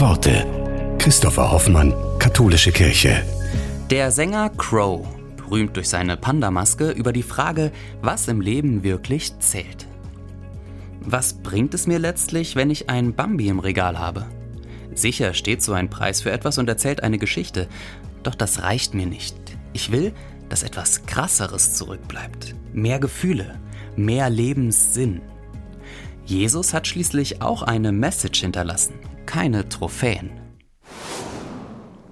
Worte. Christopher Hoffmann, Katholische Kirche. Der Sänger Crow, berühmt durch seine Panda-Maske, über die Frage, was im Leben wirklich zählt. Was bringt es mir letztlich, wenn ich ein Bambi im Regal habe? Sicher steht so ein Preis für etwas und erzählt eine Geschichte, doch das reicht mir nicht. Ich will, dass etwas Krasseres zurückbleibt. Mehr Gefühle, mehr Lebenssinn. Jesus hat schließlich auch eine Message hinterlassen, keine Trophäen.